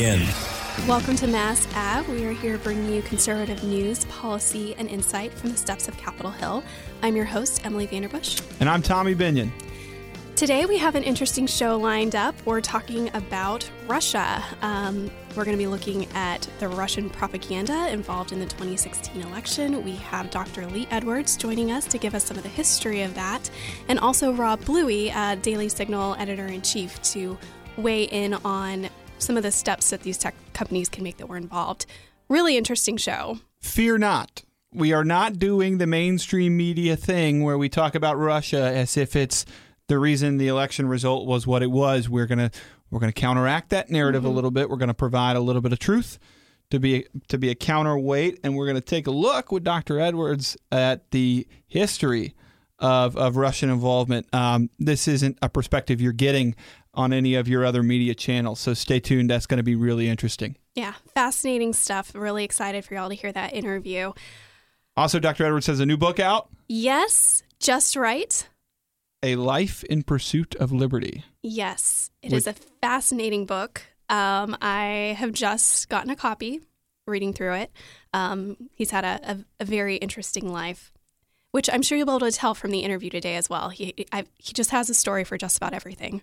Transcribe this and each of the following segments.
begin. Welcome to Mass Ave. We are here bringing you conservative news, policy, and insight from the steps of Capitol Hill. I'm your host, Emily Vanderbush. And I'm Tommy Binion. Today we have an interesting show lined up. We're talking about Russia. Um, we're going to be looking at the Russian propaganda involved in the 2016 election. We have Dr. Lee Edwards joining us to give us some of the history of that, and also Rob Bluey, uh, Daily Signal editor in chief, to weigh in on some of the steps that these tech companies can make that were involved. Really interesting show. Fear not. We are not doing the mainstream media thing where we talk about Russia as if it's the reason the election result was what it was. We're gonna we're gonna counteract that narrative mm-hmm. a little bit. We're gonna provide a little bit of truth to be to be a counterweight, and we're gonna take a look with Dr. Edwards at the history of of Russian involvement. Um, this isn't a perspective you're getting on any of your other media channels, so stay tuned. That's going to be really interesting. Yeah, fascinating stuff. Really excited for y'all to hear that interview. Also, Dr. Edwards has a new book out. Yes, just right. A Life in Pursuit of Liberty. Yes, it is a fascinating book. Um, I have just gotten a copy, reading through it. Um, he's had a, a, a, very interesting life, which I'm sure you'll be able to tell from the interview today as well. He I, he just has a story for just about everything.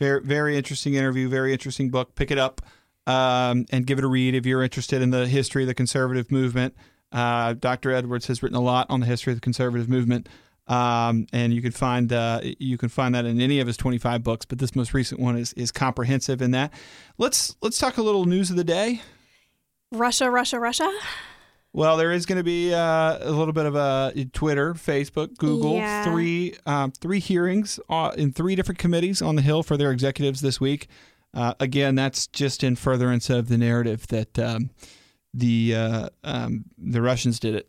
Very very interesting interview. Very interesting book. Pick it up um, and give it a read if you're interested in the history of the conservative movement. Uh, Dr. Edwards has written a lot on the history of the conservative movement. Um, and you can find uh, you can find that in any of his 25 books, but this most recent one is is comprehensive in that. Let's let's talk a little news of the day. Russia, Russia, Russia. Well, there is going to be uh, a little bit of a Twitter, Facebook, Google, yeah. three um, three hearings uh, in three different committees on the Hill for their executives this week. Uh, again, that's just in furtherance of the narrative that um, the uh, um, the Russians did it.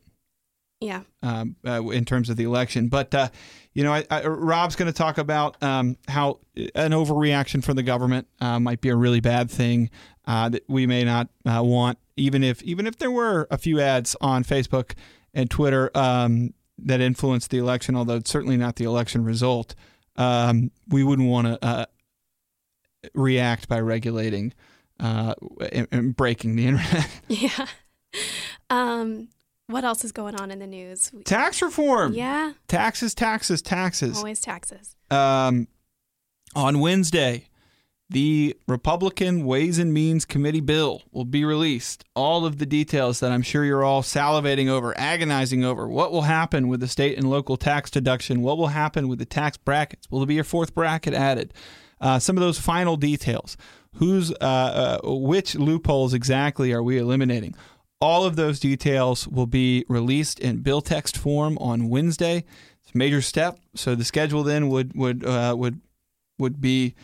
Yeah. Um, uh, in terms of the election, but uh, you know, I, I, Rob's going to talk about um, how an overreaction from the government uh, might be a really bad thing uh, that we may not uh, want, even if even if there were a few ads on Facebook and Twitter um, that influenced the election, although it's certainly not the election result. Um, we wouldn't want to uh, react by regulating and, and breaking the internet. Yeah. Um, what else is going on in the news? Tax reform. Yeah. Taxes, taxes, taxes. Always taxes. Um, on Wednesday, the Republican Ways and Means Committee bill will be released. All of the details that I'm sure you're all salivating over, agonizing over. What will happen with the state and local tax deduction? What will happen with the tax brackets? Will there be a fourth bracket added? Uh, some of those final details. Who's uh, uh, which loopholes exactly are we eliminating? All of those details will be released in bill text form on Wednesday. It's a major step. So the schedule then would would uh, would would be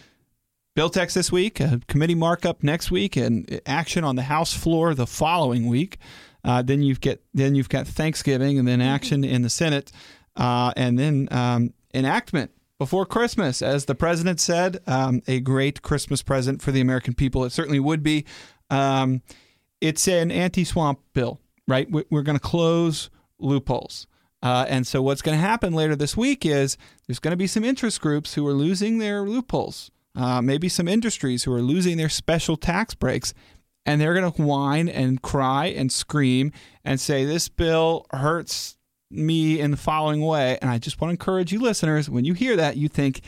bill text this week, a committee markup next week, and action on the House floor the following week. Uh, then you've get then you've got Thanksgiving, and then mm-hmm. action in the Senate, uh, and then um, enactment before Christmas, as the president said, um, a great Christmas present for the American people. It certainly would be. Um, it's an anti-swamp bill, right? We're going to close loopholes. Uh, and so what's going to happen later this week is there's going to be some interest groups who are losing their loopholes. Uh, maybe some industries who are losing their special tax breaks, and they're going to whine and cry and scream and say this bill hurts me in the following way. And I just want to encourage you listeners, when you hear that, you think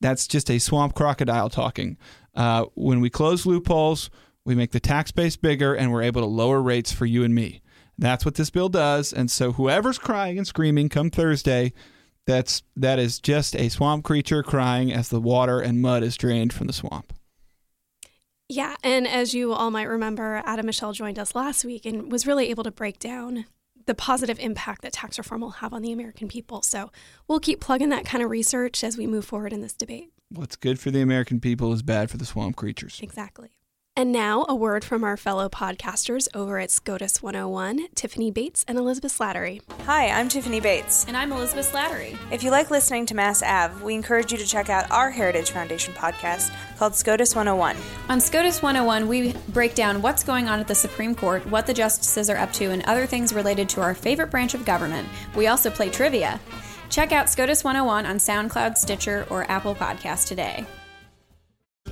that's just a swamp crocodile talking. Uh, when we close loopholes, we make the tax base bigger and we're able to lower rates for you and me. That's what this bill does. And so whoever's crying and screaming come Thursday, that's that is just a swamp creature crying as the water and mud is drained from the swamp. Yeah, and as you all might remember, Adam Michel joined us last week and was really able to break down the positive impact that tax reform will have on the American people. So we'll keep plugging that kind of research as we move forward in this debate. What's good for the American people is bad for the swamp creatures. Exactly. And now, a word from our fellow podcasters over at SCOTUS 101, Tiffany Bates and Elizabeth Slattery. Hi, I'm Tiffany Bates. And I'm Elizabeth Slattery. If you like listening to Mass Ave, we encourage you to check out our Heritage Foundation podcast called SCOTUS 101. On SCOTUS 101, we break down what's going on at the Supreme Court, what the justices are up to, and other things related to our favorite branch of government. We also play trivia. Check out SCOTUS 101 on SoundCloud, Stitcher, or Apple Podcast today.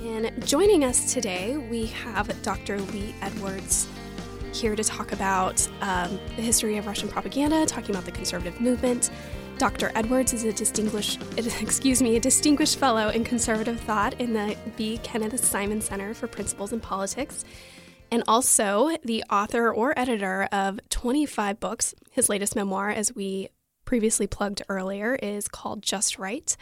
And joining us today, we have Dr. Lee Edwards here to talk about um, the history of Russian propaganda, talking about the conservative movement. Dr. Edwards is a distinguished, excuse me, a distinguished fellow in conservative thought in the B. Kenneth Simon Center for Principles in Politics, and also the author or editor of 25 books. His latest memoir, as we previously plugged earlier, is called Just Right.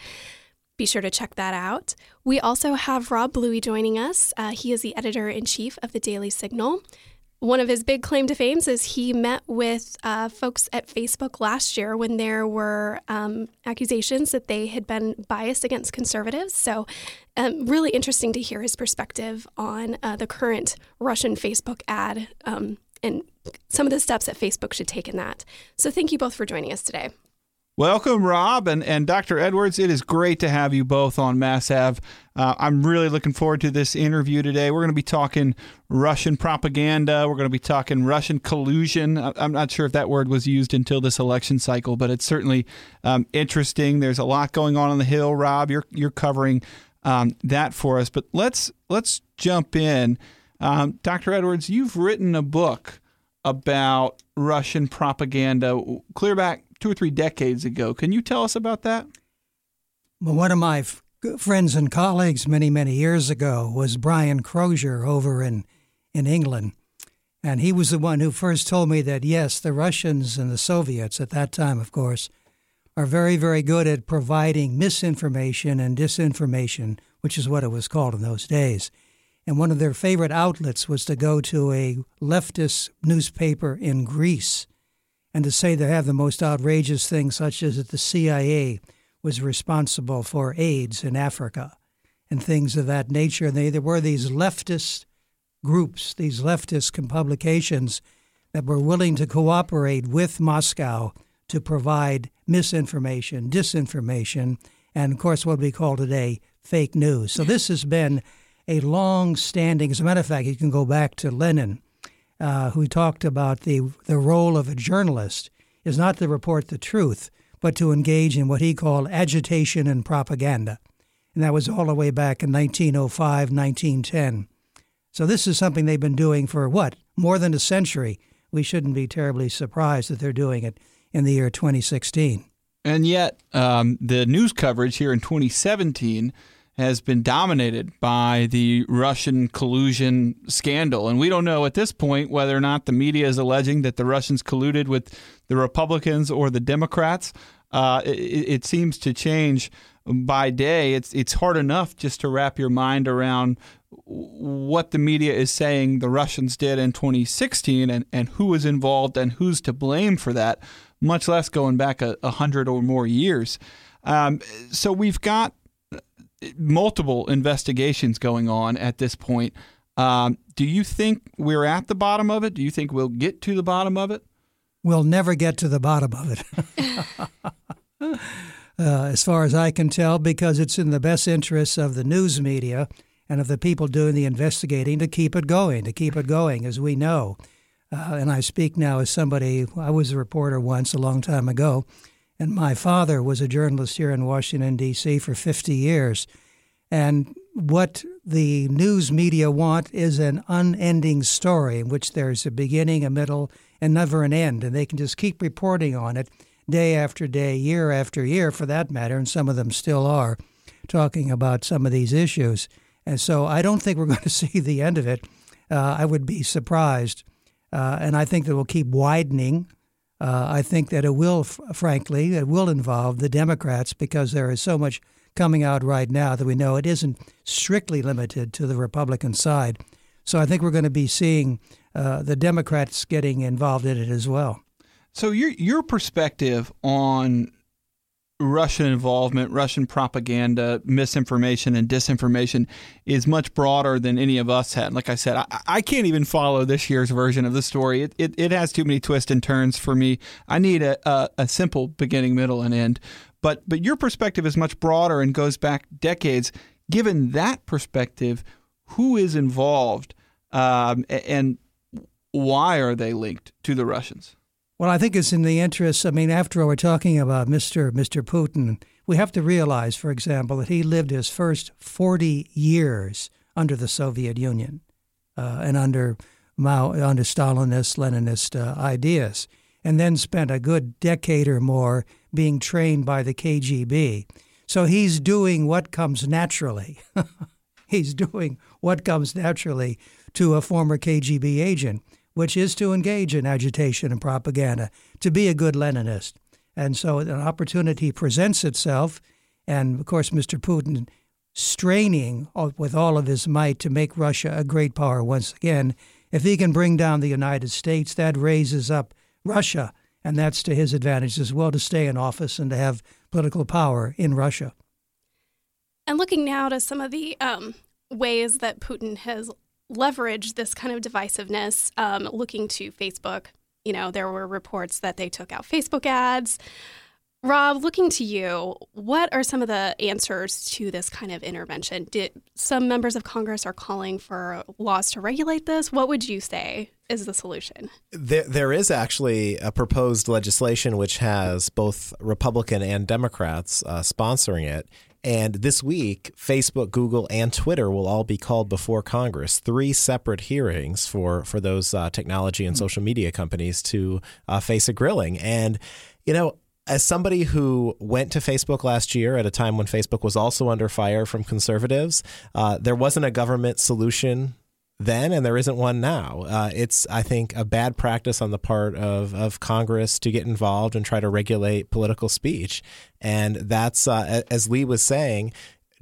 Be sure to check that out. We also have Rob Bluey joining us. Uh, he is the editor in chief of the Daily Signal. One of his big claim to fame is he met with uh, folks at Facebook last year when there were um, accusations that they had been biased against conservatives. So, um, really interesting to hear his perspective on uh, the current Russian Facebook ad um, and some of the steps that Facebook should take in that. So, thank you both for joining us today. Welcome, Rob and, and Dr. Edwards. It is great to have you both on Mass Ave. Uh, I'm really looking forward to this interview today. We're going to be talking Russian propaganda. We're going to be talking Russian collusion. I'm not sure if that word was used until this election cycle, but it's certainly um, interesting. There's a lot going on on the Hill. Rob, you're you're covering um, that for us. But let's let's jump in. Um, Dr. Edwards, you've written a book about Russian propaganda clear back two or three decades ago. Can you tell us about that? Well, one of my f- friends and colleagues many, many years ago was Brian Crozier over in, in England. And he was the one who first told me that, yes, the Russians and the Soviets, at that time, of course, are very, very good at providing misinformation and disinformation, which is what it was called in those days. And one of their favorite outlets was to go to a leftist newspaper in Greece and to say they have the most outrageous things, such as that the CIA was responsible for AIDS in Africa and things of that nature. And they, there were these leftist groups, these leftist publications that were willing to cooperate with Moscow to provide misinformation, disinformation, and of course, what we call today fake news. So this has been a long standing, as a matter of fact, you can go back to Lenin uh, who talked about the, the role of a journalist is not to report the truth, but to engage in what he called agitation and propaganda. And that was all the way back in 1905, 1910. So this is something they've been doing for what? More than a century. We shouldn't be terribly surprised that they're doing it in the year 2016. And yet, um, the news coverage here in 2017 has been dominated by the Russian collusion scandal. And we don't know at this point whether or not the media is alleging that the Russians colluded with the Republicans or the Democrats. Uh, it, it, seems to change by day. It's it's hard enough just to wrap your mind around what the media is saying the Russians did in 2016 and, and who was involved and who's to blame for that, much less going back a, a hundred or more years. Um, so we've got multiple investigations going on at this point. Um, do you think we're at the bottom of it? Do you think we'll get to the bottom of it? We'll never get to the bottom of it. uh, as far as I can tell, because it's in the best interests of the news media and of the people doing the investigating to keep it going, to keep it going, as we know. Uh, and I speak now as somebody, I was a reporter once a long time ago, and my father was a journalist here in Washington, D.C. for 50 years. And what the news media want is an unending story in which there's a beginning, a middle, and never an end. And they can just keep reporting on it day after day, year after year, for that matter. And some of them still are talking about some of these issues. And so I don't think we're going to see the end of it. Uh, I would be surprised. Uh, and I think that will keep widening uh, I think that it will, frankly, it will involve the Democrats because there is so much coming out right now that we know it isn't strictly limited to the Republican side. So I think we're going to be seeing uh, the Democrats getting involved in it as well. So your your perspective on Russian involvement, Russian propaganda, misinformation, and disinformation is much broader than any of us had. Like I said, I, I can't even follow this year's version of the story. It, it, it, has too many twists and turns for me. I need a, a, a simple beginning, middle, and end. But but your perspective is much broader and goes back decades. Given that perspective, who is involved um, and why are they linked to the Russians? Well, I think it's in the interest. I mean, after all, we're talking about Mr. Mr. Putin. We have to realize, for example, that he lived his first 40 years under the Soviet Union uh, and under Mao, under Stalinist, Leninist uh, ideas, and then spent a good decade or more being trained by the KGB. So he's doing what comes naturally. he's doing what comes naturally to a former KGB agent, which is to engage in agitation and propaganda, to be a good Leninist. And so an opportunity presents itself. And of course, Mr. Putin straining with all of his might to make Russia a great power once again. If he can bring down the United States, that raises up Russia. And that's to his advantage as well to stay in office and to have political power in Russia. And looking now to some of the um, ways that Putin has leveraged this kind of divisiveness, um, looking to Facebook, you know, there were reports that they took out Facebook ads. Rob, looking to you, what are some of the answers to this kind of intervention? Did some members of Congress are calling for laws to regulate this? What would you say is the solution? There, there is actually a proposed legislation which has both Republican and Democrats uh, sponsoring it. And this week, Facebook, Google, and Twitter will all be called before Congress. Three separate hearings for for those uh, technology and social media companies to uh, face a grilling. And you know, as somebody who went to Facebook last year at a time when Facebook was also under fire from conservatives, uh, there wasn't a government solution then, and there isn't one now. Uh, it's, I think, a bad practice on the part of, of Congress to get involved and try to regulate political speech. And that's, uh, as Lee was saying,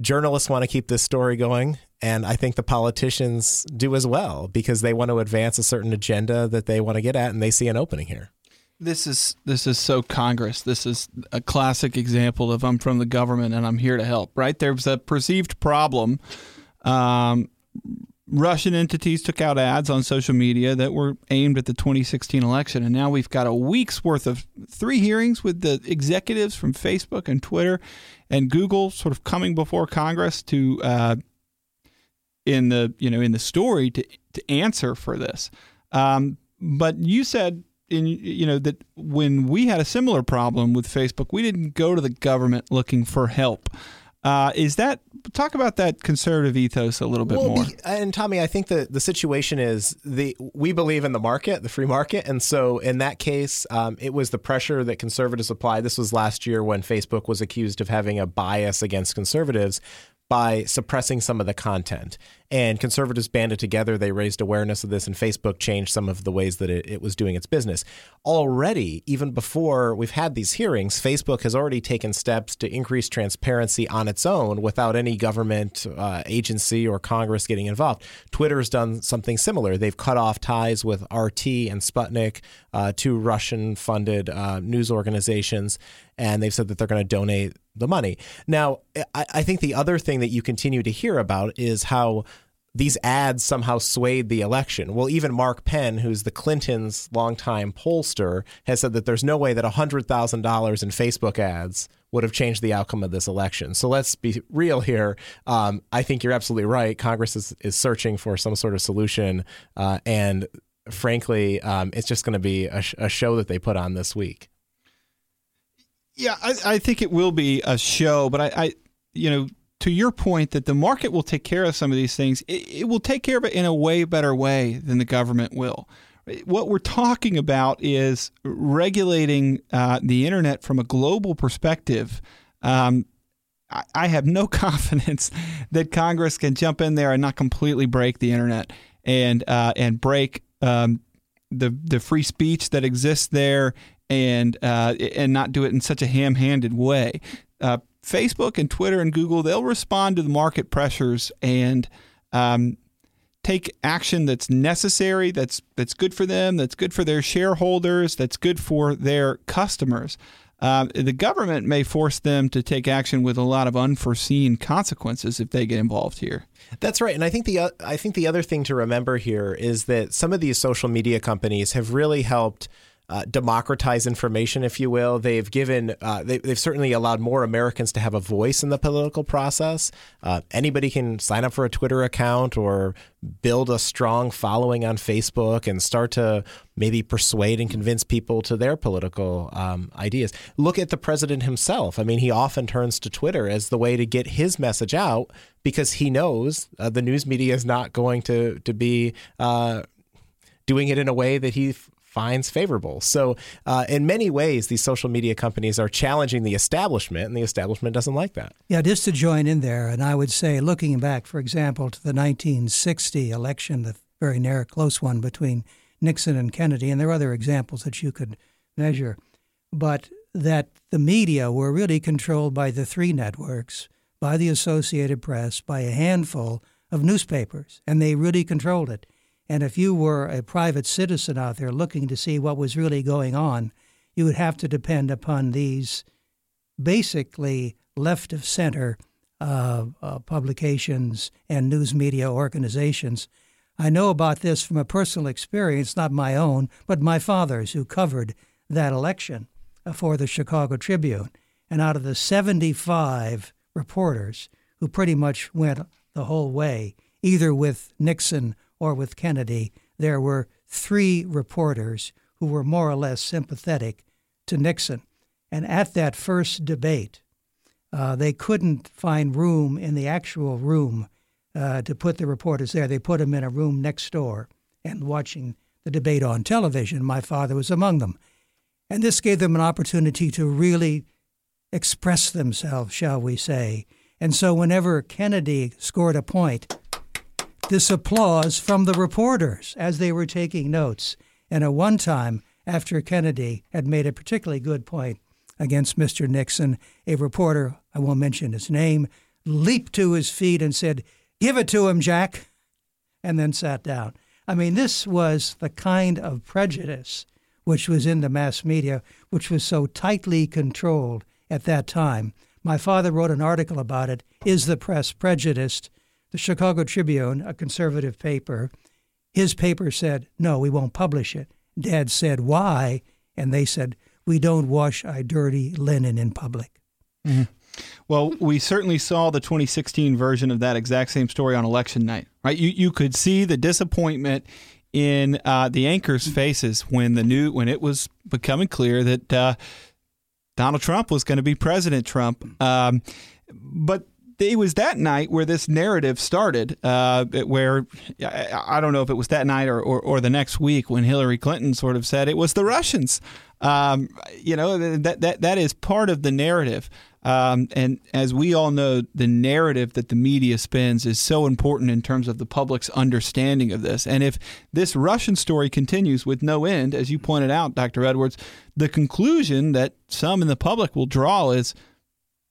journalists want to keep this story going. And I think the politicians do as well because they want to advance a certain agenda that they want to get at, and they see an opening here. This is this is so Congress. This is a classic example of I'm from the government and I'm here to help. Right? There's a perceived problem. Um, Russian entities took out ads on social media that were aimed at the 2016 election. And now we've got a week's worth of three hearings with the executives from Facebook and Twitter and Google sort of coming before Congress to, uh, in the, you know, in the story to, to answer for this. Um, but you said, in, you know, that when we had a similar problem with Facebook, we didn't go to the government looking for help. Uh, is that talk about that conservative ethos a little bit well, more? And Tommy, I think the the situation is the we believe in the market, the free market, and so in that case, um, it was the pressure that conservatives applied. This was last year when Facebook was accused of having a bias against conservatives by suppressing some of the content. And conservatives banded together. They raised awareness of this, and Facebook changed some of the ways that it, it, was doing its business. Already, even before we've had these hearings, Facebook has already taken steps to increase transparency on its own without any government uh, agency or Congress getting involved. Twitter's done something similar. They've cut off ties with RT and Sputnik, uh, two Russian funded uh, news organizations, and they've said that they're going to donate the money. Now, I, I think the other thing that you continue to hear about is how these ads somehow swayed the election. Well, even Mark Penn, who's the Clintons' longtime pollster, has said that there's no way that $100,000 in Facebook ads would have changed the outcome of this election. So let's be real here. Um, I think you're absolutely right. Congress is, is searching for some sort of solution. Uh, and frankly, um, it's just going to be a, sh- a show that they put on this week. Yeah, I, I, think it will be a show, but I, I, you know, to your point that the market will take care of some of these things, it, it will take care of it in a way better way than the government will. What we're talking about is regulating uh, the internet from a global perspective. Um, I, I have no confidence that Congress can jump in there and not completely break the internet and uh, and break um, the the free speech that exists there and uh, and not do it in such a ham-handed way. Uh, Facebook and Twitter and Google they'll respond to the market pressures and um, take action that's necessary, that's that's good for them, that's good for their shareholders, that's good for their customers. Uh, the government may force them to take action with a lot of unforeseen consequences if they get involved here. That's right, and I think the I think the other thing to remember here is that some of these social media companies have really helped uh, democratized information, if you will. They've given, uh, they, have certainly allowed more Americans to have a voice in the political process. Uh, anybody can sign up for a Twitter account or build a strong following on Facebook and start to maybe persuade and convince people to their political um, ideas. Look at the president himself. I mean, he often turns to Twitter as the way to get his message out because he knows uh, the news media is not going to to be uh, doing it in a way that he finds favorable. So, uh, in many ways, these social media companies are challenging the establishment, and the establishment doesn't like that. Yeah, just to join in there, and I would say, looking back, for example, to the 1960 election, the very narrow, close one between Nixon and Kennedy, and there are other examples that you could measure, but that the media were really controlled by the three networks, by the Associated Press, by a handful of newspapers, and they really controlled it. And if you were a private citizen out there looking to see what was really going on, you would have to depend upon these basically left of center uh, uh, publications and news media organizations. I know about this from a personal experience, not my own, but my father's, who covered that election uh, for the Chicago Tribune. And out of the 75 reporters who pretty much went the whole way, either with Nixon or with Kennedy, there were three reporters who were more or less sympathetic to Nixon. And at that first debate, uh, they couldn't find room in the actual room uh, to put the reporters there. They put them in a room next door and watching the debate on television. My father was among them. And this gave them an opportunity to really express themselves, shall we say. And so whenever Kennedy scored a point, this applause from the reporters as they were taking notes. And at one time, after Kennedy had made a particularly good point against Mr. Nixon, a reporter, I won't mention his name, leaped to his feet and said, Give it to him, Jack, and then sat down. I mean, this was the kind of prejudice which was in the mass media, which was so tightly controlled at that time. My father wrote an article about it Is the Press Prejudiced? The Chicago Tribune, a conservative paper, his paper said, no, we won't publish it. Dad said, why? And they said, we don't wash our dirty linen in public. Mm-hmm. Well, we certainly saw the 2016 version of that exact same story on election night, right? You you could see the disappointment in uh, the anchors' faces when the new when it was becoming clear that uh, Donald Trump was going to be President Trump. Um, but it was that night where this narrative started, uh, where I, don't know if it was that night or, or, or, the next week when Hillary Clinton sort of said it was the Russians. Um, you know, that, that, that is part of the narrative. Um, and as we all know, the narrative that the media spins is so important in terms of the public's understanding of this. And if this Russian story continues with no end, as you pointed out, Dr. Edwards, the conclusion that some in the public will draw is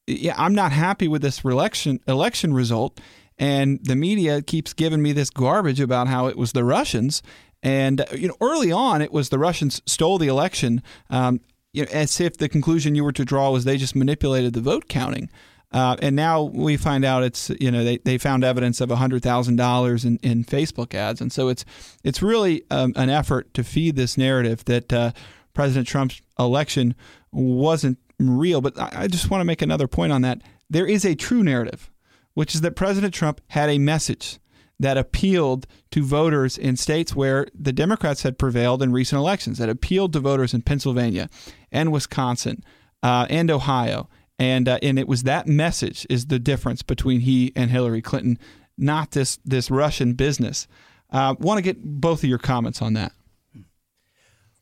yeah, I'm not happy with this election election result, and the media keeps giving me this garbage about how it was the Russians. And you know, early on, it was the Russians stole the election, um, you know, as if the conclusion you were to draw was they just manipulated the vote counting. Uh, and now we find out it's you know they, they found evidence of hundred thousand dollars in, in Facebook ads, and so it's it's really um, an effort to feed this narrative that uh, President Trump's election wasn't real. But I just want to make another point on that. There is a true narrative, which is that President Trump had a message that appealed to voters in states where the Democrats had prevailed in recent elections, that appealed to voters in Pennsylvania and Wisconsin uh, and Ohio. And, uh, and it was that message is the difference between he and Hillary Clinton, not this, this Russian business. Uh, want to get both of your comments on that.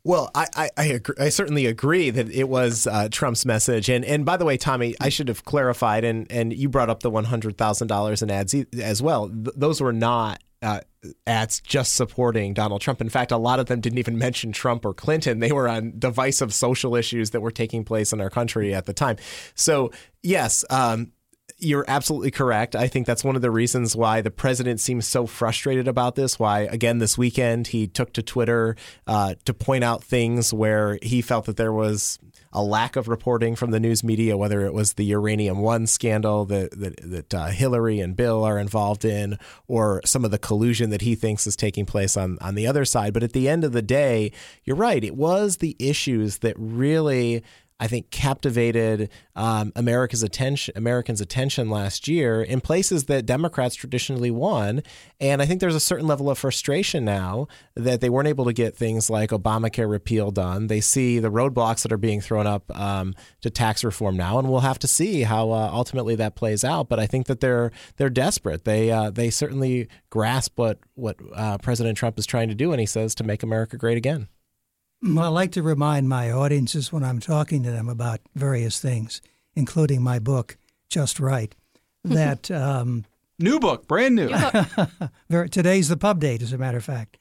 Well, I I, I, agree, I, certainly agree that it was uh, Trump's message, and and by the way, Tommy, I should have clarified, and and you brought up the one hundred thousand dollars in ads as well. Th- those were not. Uh, ads just supporting Donald Trump. In fact, a lot of them didn't even mention Trump or Clinton. They were on divisive social issues that were taking place in our country at the time. So, yes, um, you're absolutely correct. I think that's one of the reasons why the president seems so frustrated about this. Why, again, this weekend he took to Twitter uh, to point out things where he felt that there was a lack of reporting from the news media, whether it was the Uranium One scandal that that, that uh, Hillary and Bill are involved in, or some of the collusion that he thinks is taking place on on the other side. But at the end of the day, you're right. It was the issues that really I think captivated um, America's attention, Americans' attention last year in places that Democrats traditionally won. And I think there's a certain level of frustration now that they weren't able to get things like Obamacare repeal done. They see the roadblocks that are being thrown up um, to tax reform now, and we'll have to see how uh, ultimately that plays out. But I think that they're they're desperate. They uh, they certainly grasp what what uh, President Trump is trying to do, and he says to make America great again. I like to remind my audiences when I'm talking to them about various things, including my book, Just Right, that um, new book, brand new. today's the pub date, as a matter of fact.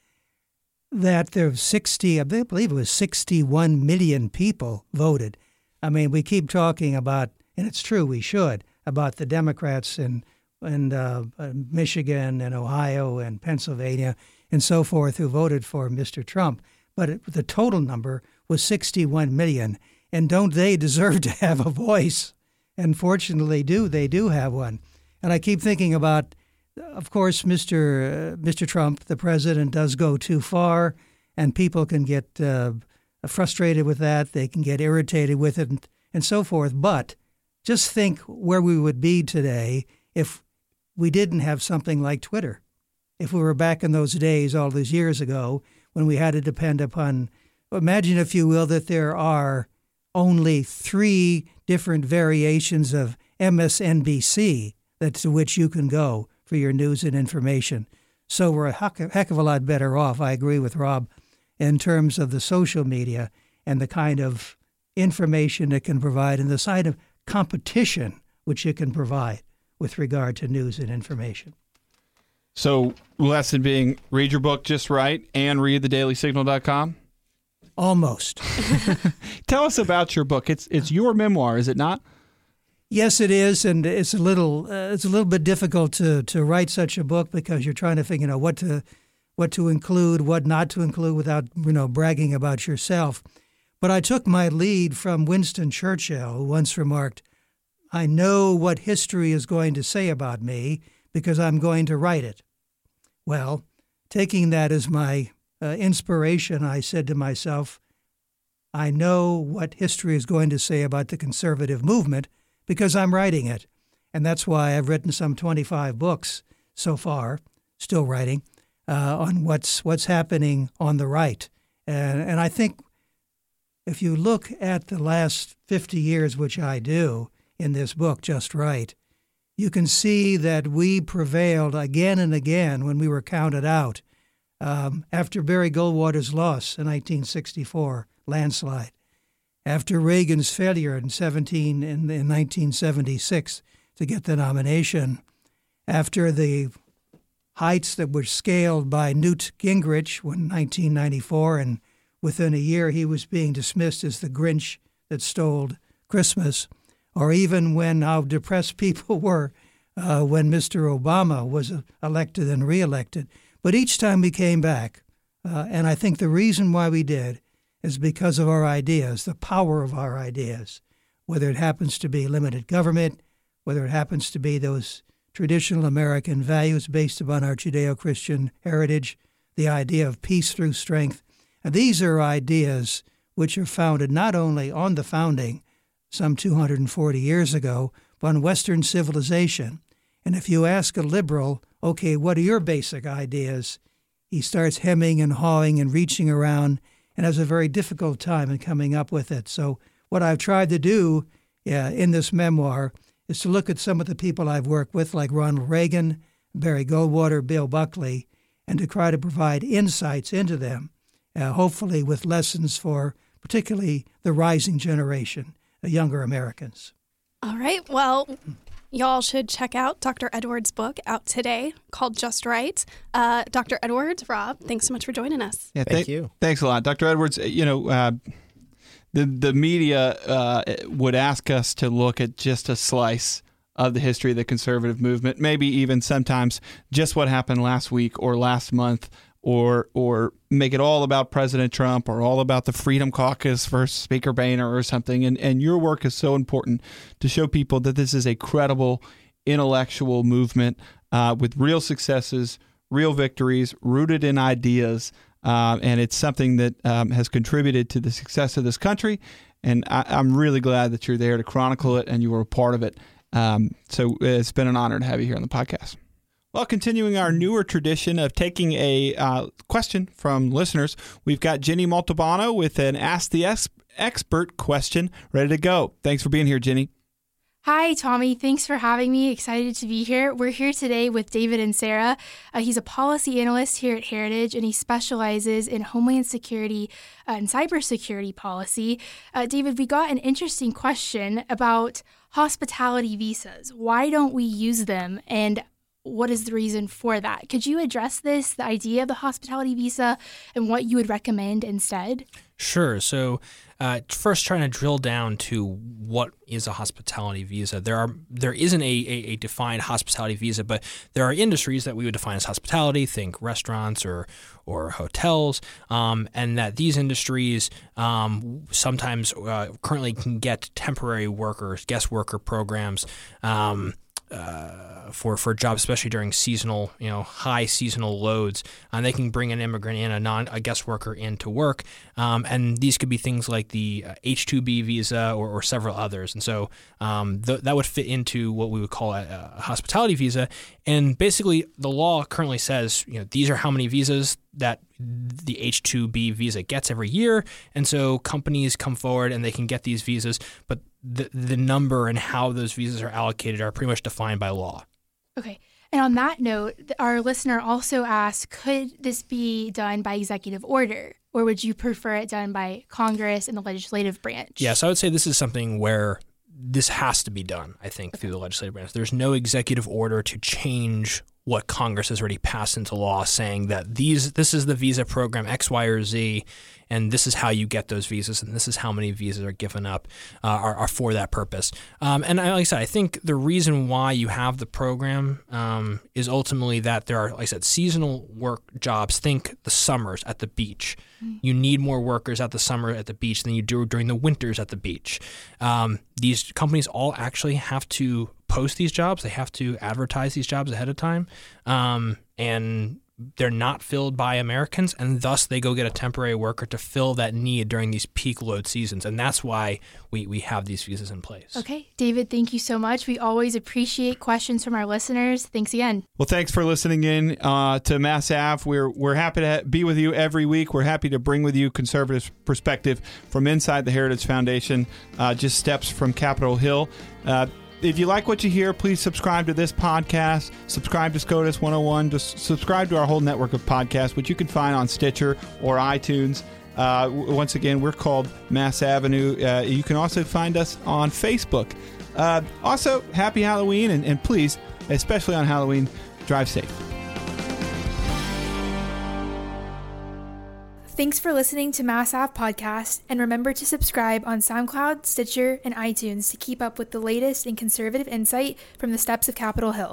That there there's 60, I believe it was 61 million people voted. I mean, we keep talking about, and it's true, we should, about the Democrats in, in uh, Michigan and Ohio and Pennsylvania and so forth who voted for Mr. Trump but it, the total number was 61 million. And don't they deserve to have a voice? And fortunately, do they do have one? And I keep thinking about, of course, Mr. Uh, Mr. Trump, the president, does go too far, and people can get uh, frustrated with that. They can get irritated with it, and, and so forth. But just think where we would be today if we didn't have something like Twitter. If we were back in those days all those years ago, when we had to depend upon, imagine, if you will, that there are only three different variations of MSNBC that to which you can go for your news and information. So we're a heck of a lot better off. I agree with Rob in terms of the social media and the kind of information it can provide and the side of competition which it can provide with regard to news and information. So, lesson being read your book just right and read thedailysignal.com? Almost. Tell us about your book. It's it's your memoir, is it not? Yes, it is, and it's a little uh, it's a little bit difficult to to write such a book because you're trying to figure out what to what to include, what not to include without you know bragging about yourself. But I took my lead from Winston Churchill, who once remarked, "I know what history is going to say about me." Because I'm going to write it. Well, taking that as my uh, inspiration, I said to myself, I know what history is going to say about the conservative movement because I'm writing it. And that's why I've written some 25 books so far, still writing, uh, on what's, what's happening on the right. And, and I think if you look at the last 50 years, which I do in this book, Just Right, you can see that we prevailed again and again when we were counted out. Um, after Barry Goldwater's loss in 1964, landslide, after Reagan's failure in 17 in, in 1976 to get the nomination, after the heights that were scaled by Newt Gingrich in 1994, and within a year he was being dismissed as the Grinch that stole Christmas or even when how depressed people were uh, when Mr. Obama was uh, elected and reelected. But each time we came back, uh, and I think the reason why we did is because of our ideas, the power of our ideas, whether it happens to be limited government, whether it happens to be those traditional American values based upon our Judeo Christian heritage, the idea of peace through strength. And these are ideas which are founded not only on the founding, some 240 years ago on Western civilization. And if you ask a liberal, okay, what are your basic ideas? He starts hemming and hawing and reaching around and has a very difficult time in coming up with it. So, what I've tried to do in this memoir is to look at some of the people I've worked with, like Ronald Reagan, Barry Goldwater, Bill Buckley, and to try to provide insights into them, uh, hopefully with lessons for particularly the rising generation younger Americans. All right. Well, y'all should check out Dr. Edwards' book out today called Just Right. Uh, Dr. Edwards, Rob, thanks so much for joining us. Yeah, thank, thank you. Thanks a lot, Dr. Edwards. You know, uh, the the media uh, would ask us to look at just a slice of the history of the conservative movement, maybe even sometimes just what happened last week or last month or or make it all about President Trump or all about the Freedom Caucus versus Speaker Boehner or something. And and your work is so important to show people that this is a credible intellectual movement uh, with real successes, real victories, rooted in ideas. Uh, and it's something that um, has contributed to the success of this country. And I, am really glad that you're there to chronicle it and you were a part of it. Um, so it's been an honor to have you here on the podcast. Well, continuing our newer tradition of taking a uh, question from listeners, we've got Jenny Montalbano with an Ask the Expert question ready to go. Thanks for being here, Jenny. Hi, Tommy. Thanks for having me. Excited to be here. We're here today with David Inserra. Uh, he's a policy analyst here at Heritage, and he specializes in homeland security uh, and cybersecurity policy. Uh, David, we got an interesting question about hospitality visas. Why don't we use them? And what is the reason for that? Could you address this, the idea of the hospitality visa, and what you would recommend instead? Sure. So, uh, first, trying to drill down to what is a hospitality visa. There are there isn't a, a, a, defined hospitality visa, but there are industries that we would define as hospitality. Think restaurants or or hotels, um, and that these industries um, sometimes uh, currently can get temporary workers, guest worker programs. Um, uh, for for jobs, especially during seasonal, you know, high seasonal loads. And they can bring an immigrant in, a non a guest worker in to work, um, and these could be things like the H two B visa or, or, several others. And so um, th- that would fit into what we would call a, a hospitality visa. And basically, the law currently says, you know, these are how many visas that the H-2B visa gets every year, and so companies come forward and they can get these visas, but the the number and how those visas are allocated are pretty much defined by law. Okay. And on that note, our listener also asked, could this be done by executive order, or would you prefer it done by Congress and the legislative branch? Yes, I would say this is something where this has to be done, I think, through the legislative branch. There's no executive order to change what Congress has already passed into law saying that these this is the visa program X, Y, or Z, and this is how you get those visas, and this is how many visas are given up uh, are, are, for that purpose. Um, and like I said, I think the reason why you have the program um, is ultimately that there are, like I said, seasonal work jobs. Think the summers at the beach. Mm. You need more workers at the summer at the beach than you do during the winters at the beach. Um, these companies all actually have to post these jobs. They have to advertise these jobs ahead of time. Um, and they're not filled by Americans, and thus they go get a temporary worker to fill that need during these peak load seasons. And that's why we, we have these visas in place. Okay. David, thank you so much. We always appreciate questions from our listeners. Thanks again. Well, thanks for listening in uh, to Mass Ave. We're, we're happy to be with you every week. We're happy to bring with you conservative perspective from inside the Heritage Foundation, uh, just steps from Capitol Hill. Uh, if you like what you hear, please subscribe to this podcast. Subscribe to SCOTUS 101. Just subscribe to our whole network of podcasts, which you can find on Stitcher or iTunes. Uh, once again, we're called Mass Avenue. Uh, you can also find us on Facebook. Uh, also, happy Halloween, and, and please, especially on Halloween, drive safe. Thanks for listening to Mass Ave Podcast, and remember to subscribe on SoundCloud, Stitcher, and iTunes to keep up with the latest in conservative insight from the steps of Capitol Hill.